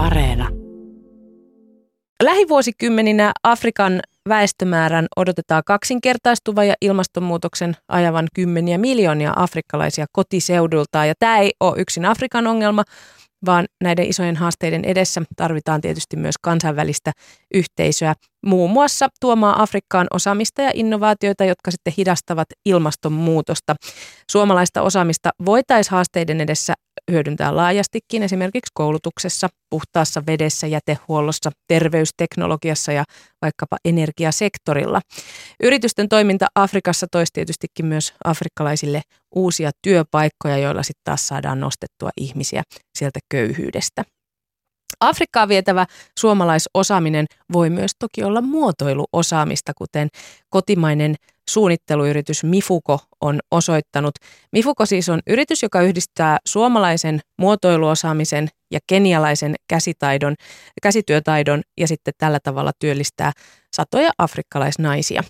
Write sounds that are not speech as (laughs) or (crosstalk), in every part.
Areena. Lähivuosikymmeninä Afrikan väestömäärän odotetaan kaksinkertaistuva ja ilmastonmuutoksen ajavan kymmeniä miljoonia afrikkalaisia kotiseudultaan. Ja tämä ei ole yksin Afrikan ongelma, vaan näiden isojen haasteiden edessä tarvitaan tietysti myös kansainvälistä yhteisöä, muun muassa tuomaan Afrikkaan osaamista ja innovaatioita, jotka sitten hidastavat ilmastonmuutosta. Suomalaista osaamista voitaisiin haasteiden edessä hyödyntää laajastikin esimerkiksi koulutuksessa, puhtaassa vedessä, jätehuollossa, terveysteknologiassa ja vaikkapa energiasektorilla. Yritysten toiminta Afrikassa toisi tietystikin myös afrikkalaisille uusia työpaikkoja, joilla sitten taas saadaan nostettua ihmisiä sieltä köyhyydestä. Afrikkaan vietävä suomalaisosaaminen voi myös toki olla muotoiluosaamista, kuten kotimainen suunnitteluyritys Mifuko on osoittanut. Mifuko siis on yritys, joka yhdistää suomalaisen muotoiluosaamisen ja kenialaisen käsitaidon, käsityötaidon ja sitten tällä tavalla työllistää satoja afrikkalaisnaisia.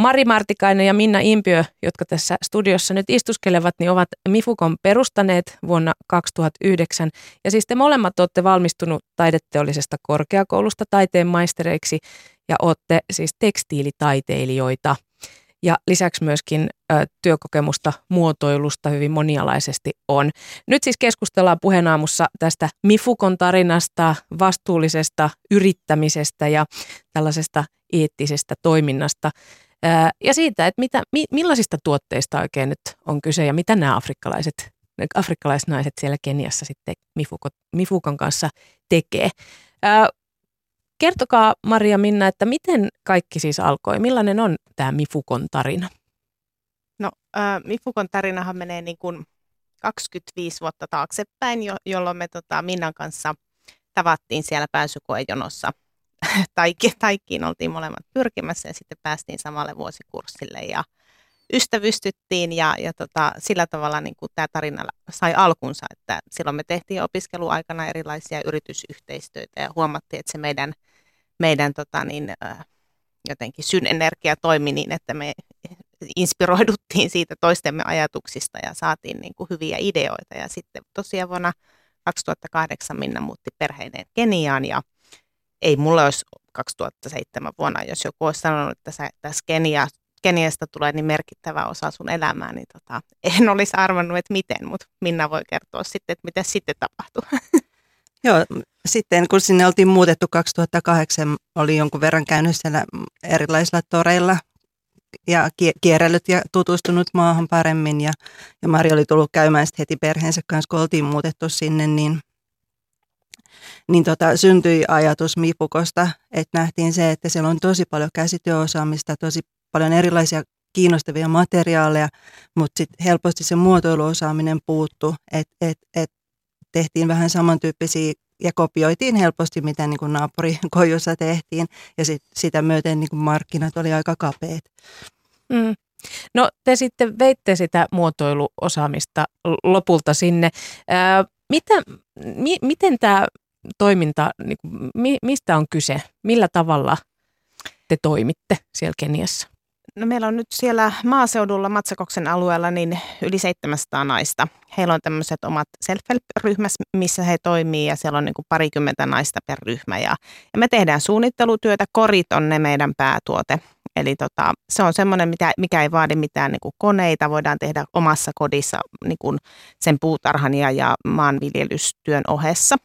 Mari Martikainen ja Minna Impiö, jotka tässä studiossa nyt istuskelevat, niin ovat Mifukon perustaneet vuonna 2009. Ja siis te molemmat olette valmistunut taideteollisesta korkeakoulusta taiteen maistereiksi ja olette siis tekstiilitaiteilijoita. Ja lisäksi myöskin ö, työkokemusta muotoilusta hyvin monialaisesti on. Nyt siis keskustellaan puheenaamussa tästä Mifukon tarinasta, vastuullisesta yrittämisestä ja tällaisesta eettisestä toiminnasta. Ja siitä, että mitä, millaisista tuotteista oikein nyt on kyse ja mitä nämä afrikkalaiset, afrikkalaisnaiset siellä Keniassa sitten Mifukon, Mifukon kanssa tekee. Kertokaa Maria Minna, että miten kaikki siis alkoi? Millainen on tämä Mifukon tarina? No äh, Mifukon tarinahan menee niin kuin 25 vuotta taaksepäin, jo, jolloin me tota, Minnan kanssa tavattiin siellä pääsykoejonossa (laughs) taikki, taikkiin oltiin molemmat pyrkimässä ja sitten päästiin samalle vuosikurssille ja ystävystyttiin ja, ja tota, sillä tavalla niin kuin tämä tarina sai alkunsa, että silloin me tehtiin opiskeluaikana erilaisia yritysyhteistyötä ja huomattiin, että se meidän, meidän tota niin, jotenkin synenergia toimi niin, että me inspiroiduttiin siitä toistemme ajatuksista ja saatiin niin kuin hyviä ideoita. Ja sitten tosiaan vuonna 2008 Minna muutti perheineen Keniaan ja ei mulle olisi 2007 vuonna, jos joku olisi sanonut, että sä, tässä Kenia, Keniasta tulee niin merkittävä osa sun elämää, niin tota, (laughs) en olisi arvannut, että miten, mutta Minna voi kertoa sitten, että mitä sitten tapahtui. (laughs) Joo, sitten kun sinne oltiin muutettu 2008, oli jonkun verran käynyt siellä erilaisilla toreilla ja kierrellyt ja tutustunut maahan paremmin. Ja, ja Mari oli tullut käymään heti perheensä kanssa, kun oltiin muutettu sinne, niin niin tota, syntyi ajatus Mipukosta, että nähtiin se, että siellä on tosi paljon käsityöosaamista, tosi paljon erilaisia kiinnostavia materiaaleja, mutta sitten helposti se muotoiluosaaminen puuttu, että et, et tehtiin vähän samantyyppisiä ja kopioitiin helposti, mitä niin kuin naapurikojussa (laughs) tehtiin ja sit, sitä myöten niin kuin markkinat oli aika kapeat. Mm. No te sitten veitte sitä muotoiluosaamista lopulta sinne. Ää, mitä, mi, miten tämä toiminta, niin kuin, mi, mistä on kyse? Millä tavalla te toimitte siellä Keniassa? No meillä on nyt siellä maaseudulla Matsakoksen alueella niin yli 700 naista. Heillä on tämmöiset omat self-help-ryhmät, missä he toimii ja siellä on niin kuin parikymmentä naista per ryhmä. Ja, ja me tehdään suunnittelutyötä, korit on ne meidän päätuote. Eli tota, se on semmoinen, mikä, mikä ei vaadi mitään niin kuin koneita, voidaan tehdä omassa kodissa niin kuin sen puutarhan ja, ja maanviljelystyön ohessa.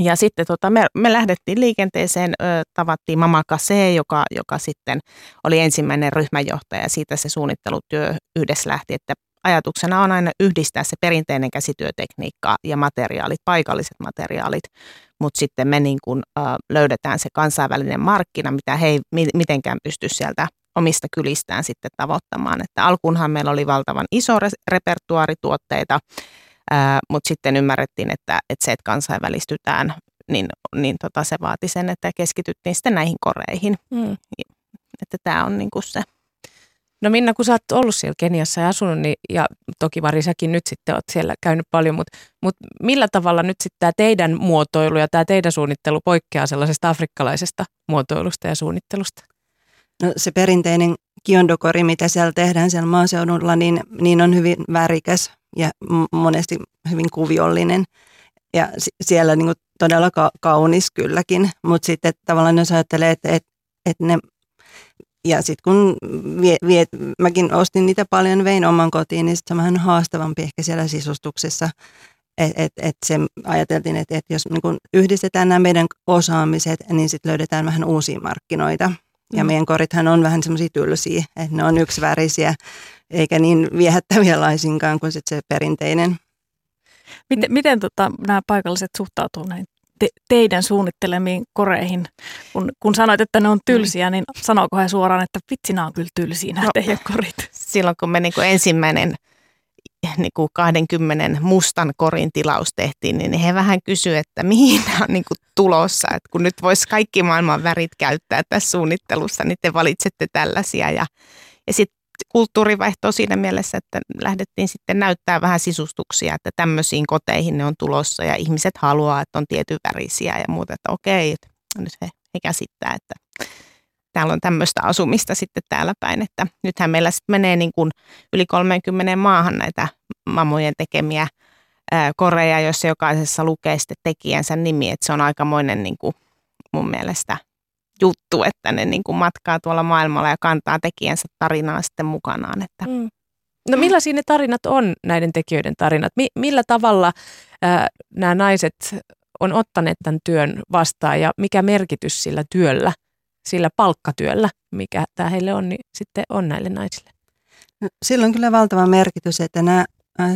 Ja sitten tota, me, me lähdettiin liikenteeseen, ö, tavattiin Mama Kase, joka, joka sitten oli ensimmäinen ryhmäjohtaja. Siitä se suunnittelutyö yhdessä lähti, että ajatuksena on aina yhdistää se perinteinen käsityötekniikka ja materiaalit, paikalliset materiaalit, mutta sitten me niin kun, ö, löydetään se kansainvälinen markkina, mitä he ei mitenkään pysty sieltä omista kylistään sitten tavoittamaan. Että alkuunhan meillä oli valtavan iso repertuaari tuotteita, mutta sitten ymmärrettiin, että, että se, että kansainvälistytään, niin, niin tota, se vaati sen, että keskityttiin sitten näihin koreihin. Mm. Että tämä on niin kuin se. No Minna, kun sä oot ollut siellä Keniassa ja asunut, niin, ja toki Vari säkin nyt sitten oot siellä käynyt paljon, mutta, mutta millä tavalla nyt sitten tämä teidän muotoilu ja tämä teidän suunnittelu poikkeaa sellaisesta afrikkalaisesta muotoilusta ja suunnittelusta? No se perinteinen kiondokori, mitä siellä tehdään siellä maaseudulla, niin, niin on hyvin värikäs ja monesti hyvin kuviollinen. Ja siellä niin kuin todella ka- kaunis kylläkin, mutta sitten tavallaan jos ajattelee, että, että, että ne ja sitten kun vie, vie, mäkin ostin niitä paljon, vein oman kotiin, niin se on vähän haastavampi ehkä siellä sisustuksessa. Että et, et se ajateltiin, että et jos niin yhdistetään nämä meidän osaamiset, niin sitten löydetään vähän uusia markkinoita. Ja mm. meidän korithan on vähän semmoisia tylsiä, että ne on yksivärisiä, eikä niin viehättäviä laisinkaan kuin sit se perinteinen. Miten, miten tota, nämä paikalliset suhtautuu näin te, teidän suunnittelemiin koreihin? Kun, kun sanoit, että ne on tylsiä, niin sanoiko he suoraan, että vitsi, nämä on kyllä tylsiä nämä no, teidän korit? Silloin kun me niin ensimmäinen niin kuin 20 mustan korin tilaus tehtiin, niin he vähän kysyivät, että mihin nämä on niin kuin tulossa. Että kun nyt voisi kaikki maailman värit käyttää tässä suunnittelussa, niin te valitsette tällaisia. Ja, ja sitten kulttuuri vaihtoi siinä mielessä, että lähdettiin sitten näyttää vähän sisustuksia, että tämmöisiin koteihin ne on tulossa ja ihmiset haluaa, että on tietyn värisiä ja muuta, että okei, nyt he, he käsittää, että täällä on tämmöistä asumista sitten täällä päin, että nythän meillä sitten menee niin kuin yli 30 maahan näitä mammojen tekemiä ää, koreja, joissa jokaisessa lukee sitten tekijänsä nimi, että se on aikamoinen niin kuin mun mielestä juttu, että ne niin kuin matkaa tuolla maailmalla ja kantaa tekijänsä tarinaa sitten mukanaan. Että. Mm. No millaisia ne tarinat on, näiden tekijöiden tarinat? Mi- millä tavalla ää, nämä naiset on ottaneet tämän työn vastaan ja mikä merkitys sillä työllä, sillä palkkatyöllä, mikä tämä heille on, niin sitten on näille naisille? No, sillä on kyllä valtava merkitys, että nämä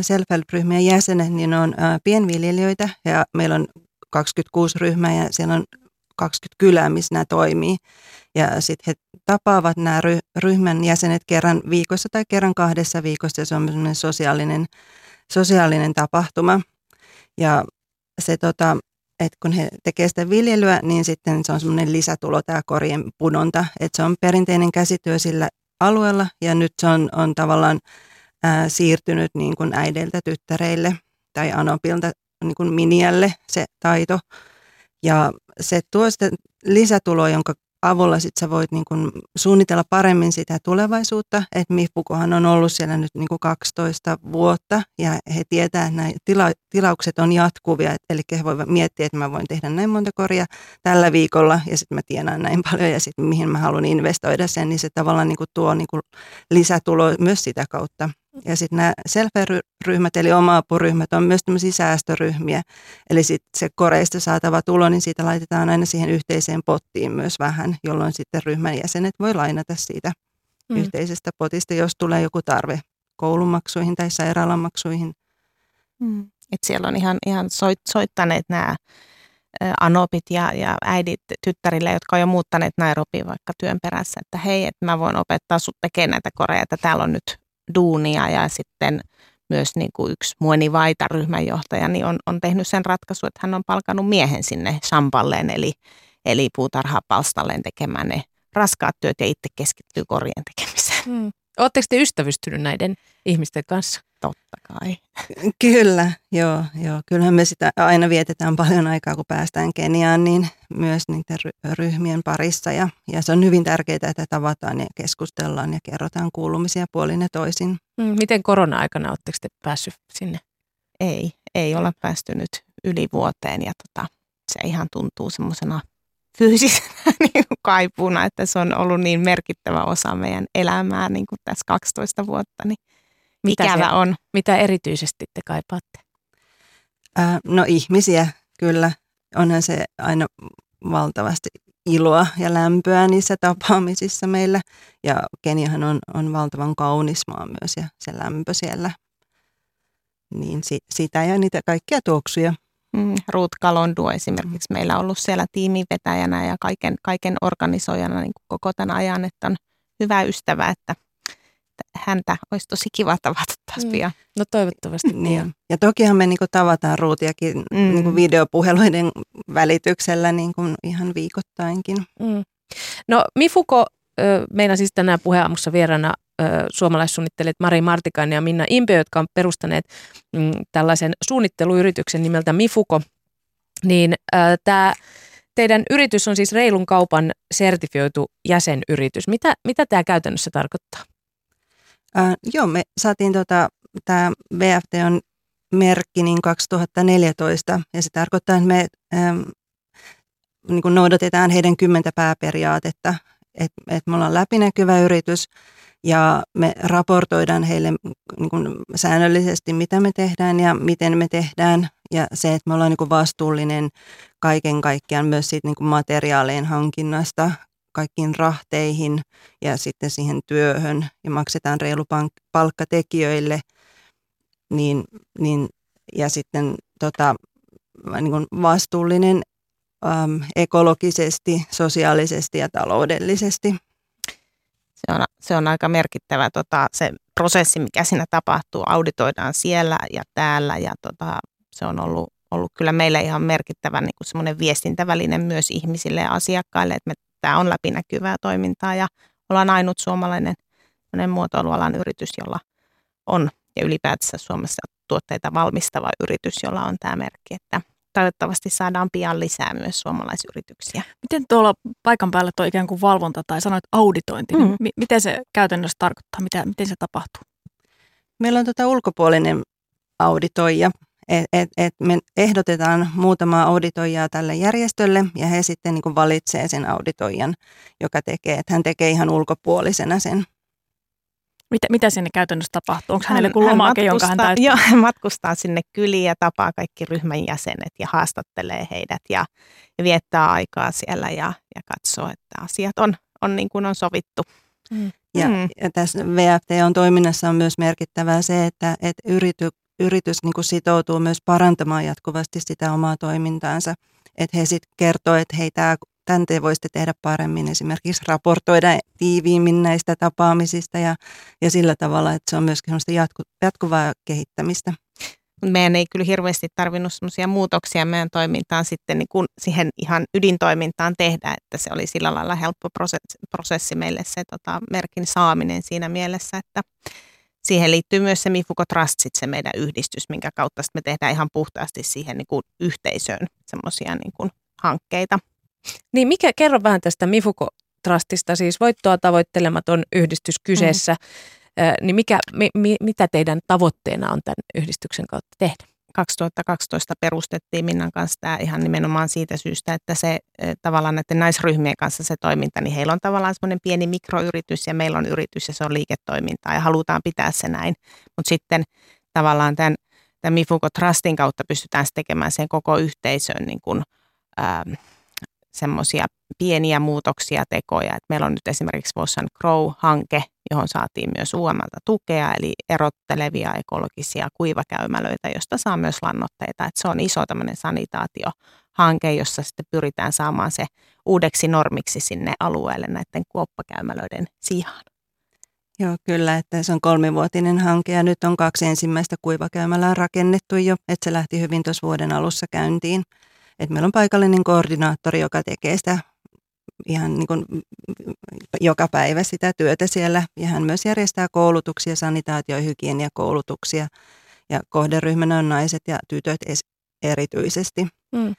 self-help-ryhmien jäsenet niin on pienviljelijöitä ja meillä on 26 ryhmää ja siellä on 20 kylää, missä nämä toimii. Ja sitten he tapaavat nämä ryhmän jäsenet kerran viikossa tai kerran kahdessa viikossa ja se on sosiaalinen, sosiaalinen tapahtuma. Ja se tota, että kun he tekevät sitä viljelyä, niin sitten se on semmoinen lisätulo tämä korien punonta. Että se on perinteinen käsityö sillä alueella ja nyt se on, on tavallaan ää, siirtynyt niin kuin äideiltä tyttäreille tai anopilta niin kuin minialle se taito. Ja se tuo sitten lisätuloa, jonka avulla sit sä voit niin kun suunnitella paremmin sitä tulevaisuutta. Että Mifukohan on ollut siellä nyt niin 12 vuotta ja he tietää, että nämä tila, tilaukset on jatkuvia. Et, eli he voivat miettiä, että mä voin tehdä näin monta koria tällä viikolla ja sitten mä tienaan näin (laughs) paljon ja sitten mihin mä haluan investoida sen, niin se tavallaan niin tuo niin lisätulo myös sitä kautta. Ja sitten nämä self-ryhmät eli oma-apuryhmät on myös tämmöisiä säästöryhmiä. Eli sitten se koreista saatava tulo, niin siitä laitetaan aina siihen yhteiseen pottiin myös vähän, jolloin sitten ryhmän jäsenet voi lainata siitä mm. yhteisestä potista, jos tulee joku tarve koulumaksuihin tai sairaalamaksuihin. Mm. Et siellä on ihan, ihan soit, soittaneet nämä anopit ja, ja äidit tyttärille, jotka on jo muuttaneet Nairobiin vaikka työn perässä, että hei, että mä voin opettaa sut tekemään näitä koreja, että täällä on nyt duunia ja sitten myös niin kuin yksi Mueni Vaita ryhmänjohtaja niin on, on tehnyt sen ratkaisun, että hän on palkanut miehen sinne Sampalleen eli, eli puutarhapalstalleen tekemään ne raskaat työt ja itse keskittyy korien tekemiseen. Hmm. Oletteko te ystävystynyt näiden ihmisten kanssa? Totta kai. Kyllä, joo, joo. Kyllähän me sitä aina vietetään paljon aikaa, kun päästään Keniaan, niin myös niiden ryhmien parissa. Ja, ja se on hyvin tärkeää, että tavataan ja keskustellaan ja kerrotaan kuulumisia puolin ja toisin. Mm, miten korona-aikana oletteko te päässyt sinne? Ei, ei olla päästy nyt yli vuoteen ja tota, se ihan tuntuu semmoisena fyysisenä (laughs) niin kaipuuna, että se on ollut niin merkittävä osa meidän elämää niin kuin tässä 12 vuotta, niin mitä ikävä se, on. Mitä erityisesti te kaipaatte? Äh, no ihmisiä, kyllä. Onhan se aina valtavasti iloa ja lämpöä niissä tapaamisissa meillä. Ja Keniahan on, on valtavan kaunis maa myös ja se lämpö siellä. Niin si, sitä ja niitä kaikkia tuoksuja. Mm, Ruth Kalondu esimerkiksi meillä on ollut siellä tiimivetäjänä ja kaiken, kaiken organisoijana niin koko tämän ajan, että on hyvä ystävä, että häntä olisi tosi kiva tavata taas mm. pian. No toivottavasti niin. Ja tokihan me niinku tavataan Ruutiakin mm. niinku videopuheluiden välityksellä niinku ihan viikoittainkin. Mm. No Mifuko, meillä siis tänään puheamussa vieraana suomalaissuunnittelijat Mari Martikainen ja Minna Impe, jotka on perustaneet mm, tällaisen suunnitteluyrityksen nimeltä Mifuko, niin tämä teidän yritys on siis reilun kaupan sertifioitu jäsenyritys. Mitä, mitä tämä käytännössä tarkoittaa? Äh, joo, me saatiin tota, tämä VFT on merkki niin 2014 ja se tarkoittaa, että me äm, niin kuin noudatetaan heidän kymmentä pääperiaatetta, että, että me ollaan läpinäkyvä yritys ja me raportoidaan heille niin kuin säännöllisesti, mitä me tehdään ja miten me tehdään. Ja se, että me ollaan niin kuin vastuullinen kaiken kaikkiaan myös siitä niin kuin materiaalien hankinnasta kaikkiin rahteihin ja sitten siihen työhön ja maksetaan reilu palkka tekijöille, niin, niin, ja sitten tota, niin kuin vastuullinen äm, ekologisesti, sosiaalisesti ja taloudellisesti. Se on, se on aika merkittävä tota, se prosessi, mikä siinä tapahtuu. Auditoidaan siellä ja täällä ja tota, se on ollut, ollut kyllä meille ihan merkittävä niin kuin viestintäväline myös ihmisille ja asiakkaille, että me, tämä on läpinäkyvää toimintaa ja ollaan ainut suomalainen muotoilualan yritys, jolla on ja ylipäätänsä Suomessa tuotteita valmistava yritys, jolla on tämä merkki, että toivottavasti saadaan pian lisää myös suomalaisyrityksiä. Miten tuolla paikan päällä tuo ikään kuin valvonta tai sanoit auditointi, niin mm. niin miten se käytännössä tarkoittaa, miten, miten se tapahtuu? Meillä on tuota ulkopuolinen auditoija, et, et, et me ehdotetaan muutamaa auditoijaa tälle järjestölle ja he sitten niin valitsee sen auditoijan, joka tekee, että hän tekee ihan ulkopuolisena sen mitä, mitä sinne käytännössä tapahtuu? Onko hänelle joku lomake, jonka hän täyttää? Joo, hän matkustaa sinne kyliin ja tapaa kaikki ryhmän jäsenet ja haastattelee heidät ja, ja viettää aikaa siellä ja, ja katsoo, että asiat on, on niin kuin on sovittu. Mm. Ja, mm. ja tässä VFT on toiminnassa on myös merkittävää se, että, että yrity, yritys niin kuin sitoutuu myös parantamaan jatkuvasti sitä omaa toimintaansa. Että he sitten kertoo, että hei, tämä tämän te voisitte tehdä paremmin, esimerkiksi raportoida tiiviimmin näistä tapaamisista ja, ja sillä tavalla, että se on myöskin jatku, jatkuvaa kehittämistä. Meidän ei kyllä hirveästi tarvinnut semmoisia muutoksia meidän toimintaan sitten niin kuin siihen ihan ydintoimintaan tehdä, että se oli sillä lailla helppo prosessi meille se tota, merkin saaminen siinä mielessä, että siihen liittyy myös se Mifuko Trust, se meidän yhdistys, minkä kautta me tehdään ihan puhtaasti siihen niin kuin yhteisöön semmoisia niin hankkeita. Niin mikä, kerro vähän tästä Mifuko Trustista, siis voittoa tavoittelematon yhdistys kyseessä, mm. äh, niin mikä, mi, mi, mitä teidän tavoitteena on tämän yhdistyksen kautta tehdä? 2012 perustettiin Minnan kanssa tämä ihan nimenomaan siitä syystä, että se tavallaan näiden naisryhmien kanssa se toiminta, niin heillä on tavallaan semmoinen pieni mikroyritys ja meillä on yritys ja se on liiketoimintaa ja halutaan pitää se näin. Mutta sitten tavallaan tämän, tämän Mifuko Trustin kautta pystytään tekemään sen koko yhteisön niin kuin, ähm, semmoisia pieniä muutoksia, tekoja. Et meillä on nyt esimerkiksi Vossan Grow-hanke, johon saatiin myös UMLta tukea, eli erottelevia ekologisia kuivakäymälöitä, josta saa myös lannoitteita. Et se on iso tämmöinen sanitaatiohanke, jossa sitten pyritään saamaan se uudeksi normiksi sinne alueelle näiden kuoppakäymälöiden sijaan. Joo, kyllä, että se on kolmivuotinen hanke ja nyt on kaksi ensimmäistä kuivakäymälää rakennettu jo, että se lähti hyvin tuossa vuoden alussa käyntiin. Et meillä on paikallinen koordinaattori, joka tekee sitä ihan niin kuin joka päivä sitä työtä siellä. Ja hän myös järjestää koulutuksia, sanitaatio- ja hygieniakoulutuksia. Ja kohderyhmänä on naiset ja tytöt erityisesti. Mm.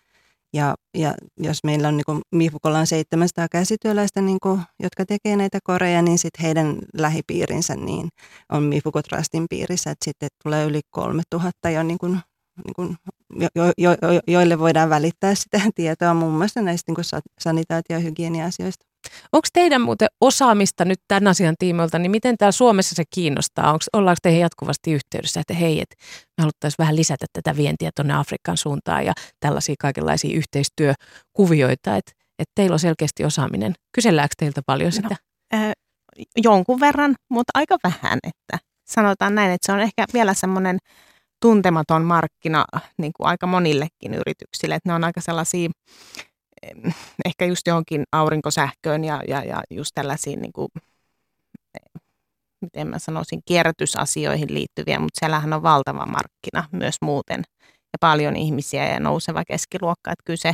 Ja, ja jos meillä on niin Mifukolla on 700 käsityöläistä, niin kuin, jotka tekee näitä koreja, niin sitten heidän lähipiirinsä niin on Mifuko Trustin piirissä, että sitten tulee yli 3000 jo niin kuin niin kuin, jo, jo, jo, joille voidaan välittää sitä (laughs) tietoa muun muassa näistä niin sanitaatio- ja hygienia-asioista. Onko teidän muuten osaamista nyt tämän asian tiimoilta, niin miten täällä Suomessa se kiinnostaa? Onko, ollaanko teihin jatkuvasti yhteydessä, että hei, et me haluttaisiin vähän lisätä tätä vientiä tuonne Afrikan suuntaan ja tällaisia kaikenlaisia yhteistyökuvioita, että et teillä on selkeästi osaaminen. Kyselläänkö teiltä paljon no, sitä? No, äh, jonkun verran, mutta aika vähän, että sanotaan näin, että se on ehkä vielä semmoinen tuntematon markkina niin kuin aika monillekin yrityksille. Että ne on aika sellaisia, ehkä just johonkin aurinkosähköön ja, ja, ja just tällaisiin, niin kuin, miten mä sanoisin, kierrätysasioihin liittyviä, mutta siellähän on valtava markkina myös muuten ja paljon ihmisiä ja nouseva keskiluokka. Että kyllä se,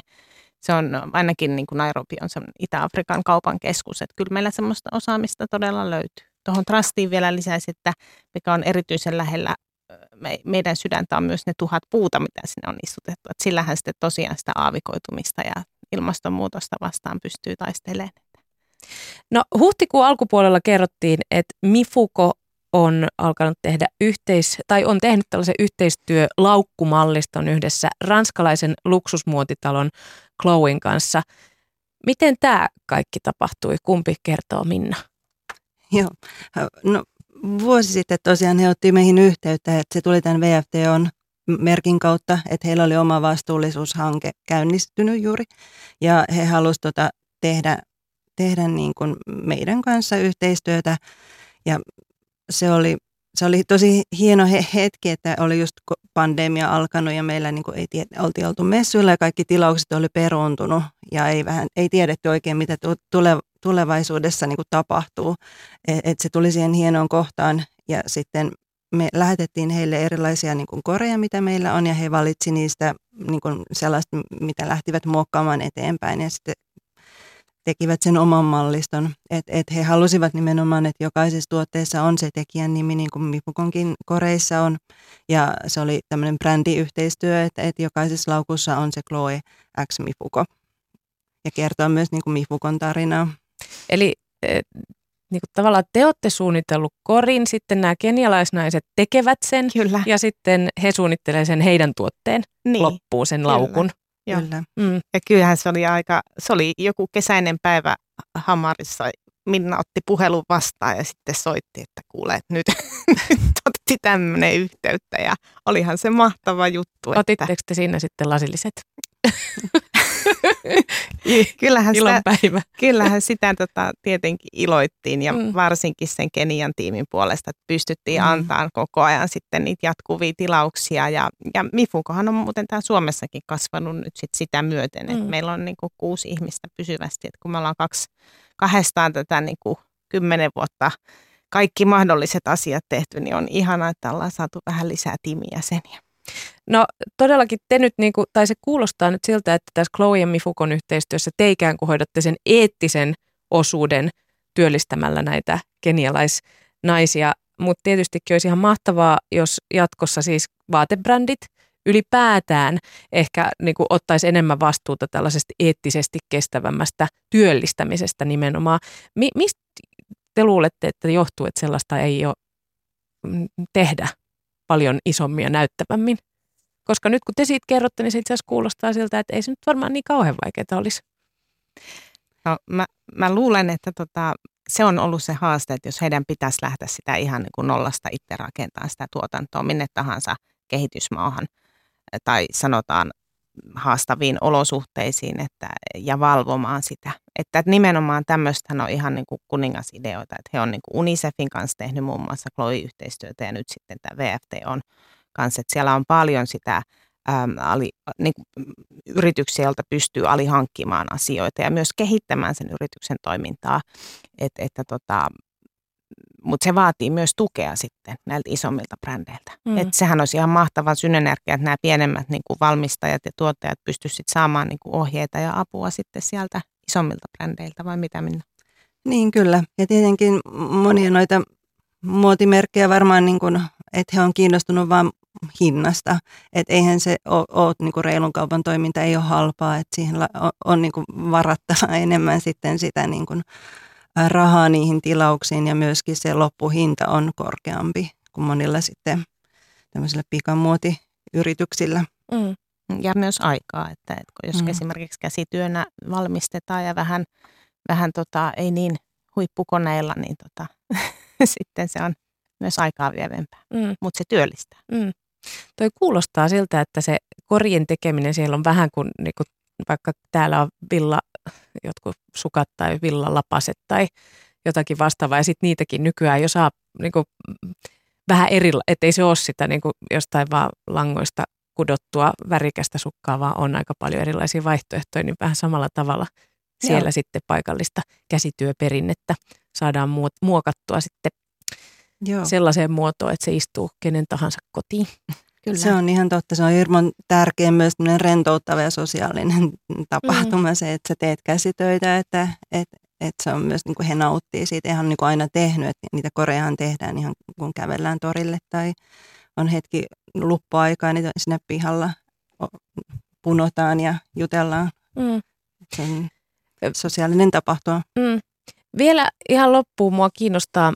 se on ainakin niin kuin Nairobi on se Itä-Afrikan kaupan keskus, että kyllä meillä semmoista osaamista todella löytyy. Tuohon trustiin vielä lisäisi, että mikä on erityisen lähellä me, meidän sydäntä on myös ne tuhat puuta, mitä sinne on istutettu. Et sillähän sitten tosiaan sitä aavikoitumista ja ilmastonmuutosta vastaan pystyy taistelemaan. No huhtikuun alkupuolella kerrottiin, että Mifuko on alkanut tehdä yhteis, tai on tehnyt tällaisen yhteistyölaukkumalliston yhdessä ranskalaisen luksusmuotitalon Chloen kanssa. Miten tämä kaikki tapahtui? Kumpi kertoo Minna? Joo, no vuosi sitten tosiaan he otti meihin yhteyttä, että se tuli tämän VFTOn merkin kautta, että heillä oli oma vastuullisuushanke käynnistynyt juuri. Ja he halusivat tota tehdä, tehdä niin kuin meidän kanssa yhteistyötä. Ja se oli, se oli tosi hieno hetki, että oli just pandemia alkanut ja meillä niin ei tiedä, oltiin oltu messuilla ja kaikki tilaukset oli peruuntunut ja ei, vähän, ei tiedetty oikein, mitä tule, tulevaisuudessa niin tapahtuu. Et, et se tuli siihen hienoon kohtaan ja sitten me lähetettiin heille erilaisia niin kuin koreja, mitä meillä on, ja he valitsi niistä niin kuin sellaista, mitä lähtivät muokkaamaan eteenpäin, ja sitten tekivät sen oman malliston. Et, et he halusivat nimenomaan, että jokaisessa tuotteessa on se tekijän nimi, niin kuin Mifukonkin koreissa on, ja se oli tämmöinen brändiyhteistyö, että, että jokaisessa laukussa on se Chloe X Mifuko, ja kertoo myös niin kuin Mifukon tarinaa. Eli niin kuin tavallaan te olette suunnitellut korin, sitten nämä kenialaisnaiset tekevät sen Kyllä. ja sitten he suunnittelevat sen heidän tuotteen niin. loppuun, sen Kyllä. laukun. Kyllä. Mm. Ja kyllähän se oli aika, se oli joku kesäinen päivä Hamarissa. Minna otti puhelun vastaan ja sitten soitti, että kuule, että nyt, (laughs) nyt otti tämmöinen yhteyttä ja olihan se mahtava juttu. Otitteko että... te siinä sitten lasilliset? (laughs) kyllähän sitä, päivä. kyllähän sitä tota, tietenkin iloittiin ja mm. varsinkin sen Kenian tiimin puolesta, että pystyttiin mm. antamaan koko ajan sitten niitä jatkuvia tilauksia. Ja, ja Mifukohan on muuten täällä Suomessakin kasvanut nyt sit sitä myöten, mm. että meillä on niinku kuusi ihmistä pysyvästi, että kun me ollaan kaksi, kahdestaan tätä niinku kymmenen vuotta kaikki mahdolliset asiat tehty, niin on ihana, että ollaan saatu vähän lisää tiimijäseniä. No todellakin te nyt, niin kuin, tai se kuulostaa nyt siltä, että tässä Chloe ja Mifukon yhteistyössä te ikään kuin hoidatte sen eettisen osuuden työllistämällä näitä kenialaisnaisia. Mutta tietystikin olisi ihan mahtavaa, jos jatkossa siis vaatebrändit ylipäätään ehkä niin kuin ottaisi enemmän vastuuta tällaisesta eettisesti kestävämmästä työllistämisestä nimenomaan. Mi- mistä te luulette, että johtuu, että sellaista ei ole mm, tehdä paljon isommin ja näyttävämmin. Koska nyt kun te siitä kerrotte, niin se itse asiassa kuulostaa siltä, että ei se nyt varmaan niin kauhean vaikeaa olisi. No, mä, mä luulen, että tota, se on ollut se haaste, että jos heidän pitäisi lähteä sitä ihan niin kuin nollasta itse rakentamaan sitä tuotantoa minne tahansa kehitysmaahan tai sanotaan haastaviin olosuhteisiin että, ja valvomaan sitä. Että nimenomaan tämmöistä on ihan niin kuin kuningasideoita, että he on niin kuin Unicefin kanssa tehnyt muun muassa Chloe-yhteistyötä ja nyt sitten tämä VFT on kanssa, että siellä on paljon sitä äm, ali, niin kuin, yrityksiä, joilta pystyy alihankkimaan asioita ja myös kehittämään sen yrityksen toimintaa, Et, että tota, mutta se vaatii myös tukea sitten näiltä isommilta brändeiltä. Mm. Et sehän olisi ihan mahtava synergia, että nämä pienemmät niin kuin valmistajat ja tuottajat pystyisivät saamaan niin kuin ohjeita ja apua sitten sieltä isommilta brändeiltä, vai mitä minä? Niin kyllä, ja tietenkin monia noita muotimerkkejä varmaan, niin kuin, että he on kiinnostunut vain hinnasta. Että eihän se ole, ole niin kuin reilun kaupan toiminta, ei ole halpaa, että siihen on, on niin kuin varattava (laughs) enemmän sitten sitä niin kuin rahaa niihin tilauksiin ja myöskin se loppuhinta on korkeampi kuin monilla sitten tämmöisillä pikamuotiyrityksillä. Mm. Ja myös aikaa, että, että jos mm. esimerkiksi käsityönä valmistetaan ja vähän, vähän tota, ei niin huippukoneilla, niin tota, (laughs) sitten se on myös aikaa vievempää, mm. mutta se työllistää. Mm. Toi kuulostaa siltä, että se korjen tekeminen siellä on vähän kuin, niin kuin vaikka täällä on villa, jotkut sukat tai villalapaset tai jotakin vastaavaa. Ja sitten niitäkin nykyään jo saa niin kuin, vähän eri, ettei se ole sitä niin kuin jostain vaan langoista kudottua värikästä sukkaa, vaan on aika paljon erilaisia vaihtoehtoja, niin vähän samalla tavalla siellä Joo. sitten paikallista käsityöperinnettä saadaan muokattua sitten Joo. sellaiseen muotoon, että se istuu kenen tahansa kotiin. Kyllä. Se on ihan totta. Se on hirveän tärkeä myös rentouttava ja sosiaalinen tapahtuma mm. se, että sä teet käsitöitä, että, että, että se on myös, niin kuin he nauttii siitä. Eihän niin kuin aina tehnyt, että niitä koreahan tehdään ihan kun kävellään torille tai on hetki luppuaikaa, niin sinne pihalla punotaan ja jutellaan. Mm. Se on sosiaalinen tapahtuma. Mm. Vielä ihan loppuun mua kiinnostaa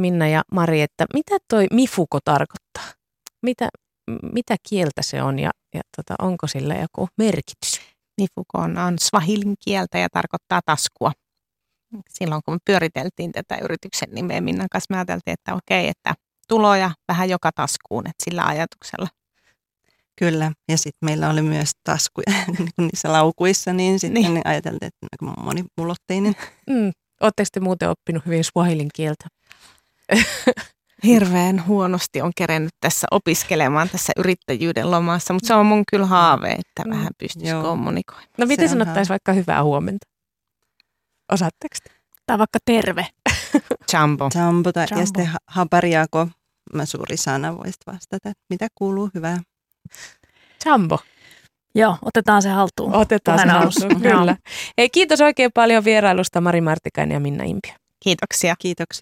Minna ja Mari, että mitä toi mifuko tarkoittaa? Mitä, mitä kieltä se on ja, ja tota, onko sillä joku merkitys? Mifuko on, on swahilin kieltä ja tarkoittaa taskua. Silloin kun me pyöriteltiin tätä yrityksen nimeä Minnan kanssa, me ajateltiin, että okei, että tuloja vähän joka taskuun, että sillä ajatuksella. Kyllä, ja sitten meillä oli myös taskuja niin (laughs) niissä laukuissa, niin sitten niin. ajateltiin, että aika monimulotteinen. Mm. Oletteko te muuten oppinut hyvin swahilin kieltä? (laughs) Hirveän huonosti on kerennyt tässä opiskelemaan tässä yrittäjyyden lomassa, mutta se on mun kyllä haave, että mm. vähän pystyisi Joo. kommunikoimaan. No miten sanottaisiin vaikka hyvää huomenta? Osaatteko te? Tai vaikka terve. Jumbo. Jumbo, tai Jumbo. ja sitten habariako, mä suuri sana voisit vastata, mitä kuuluu hyvää. Jumbo. Joo, otetaan se haltuun. Otetaan se haltuun, kyllä. Hei, kiitos oikein paljon vierailusta Mari Martikainen ja Minna Impio. Kiitoksia. Kiitoksia.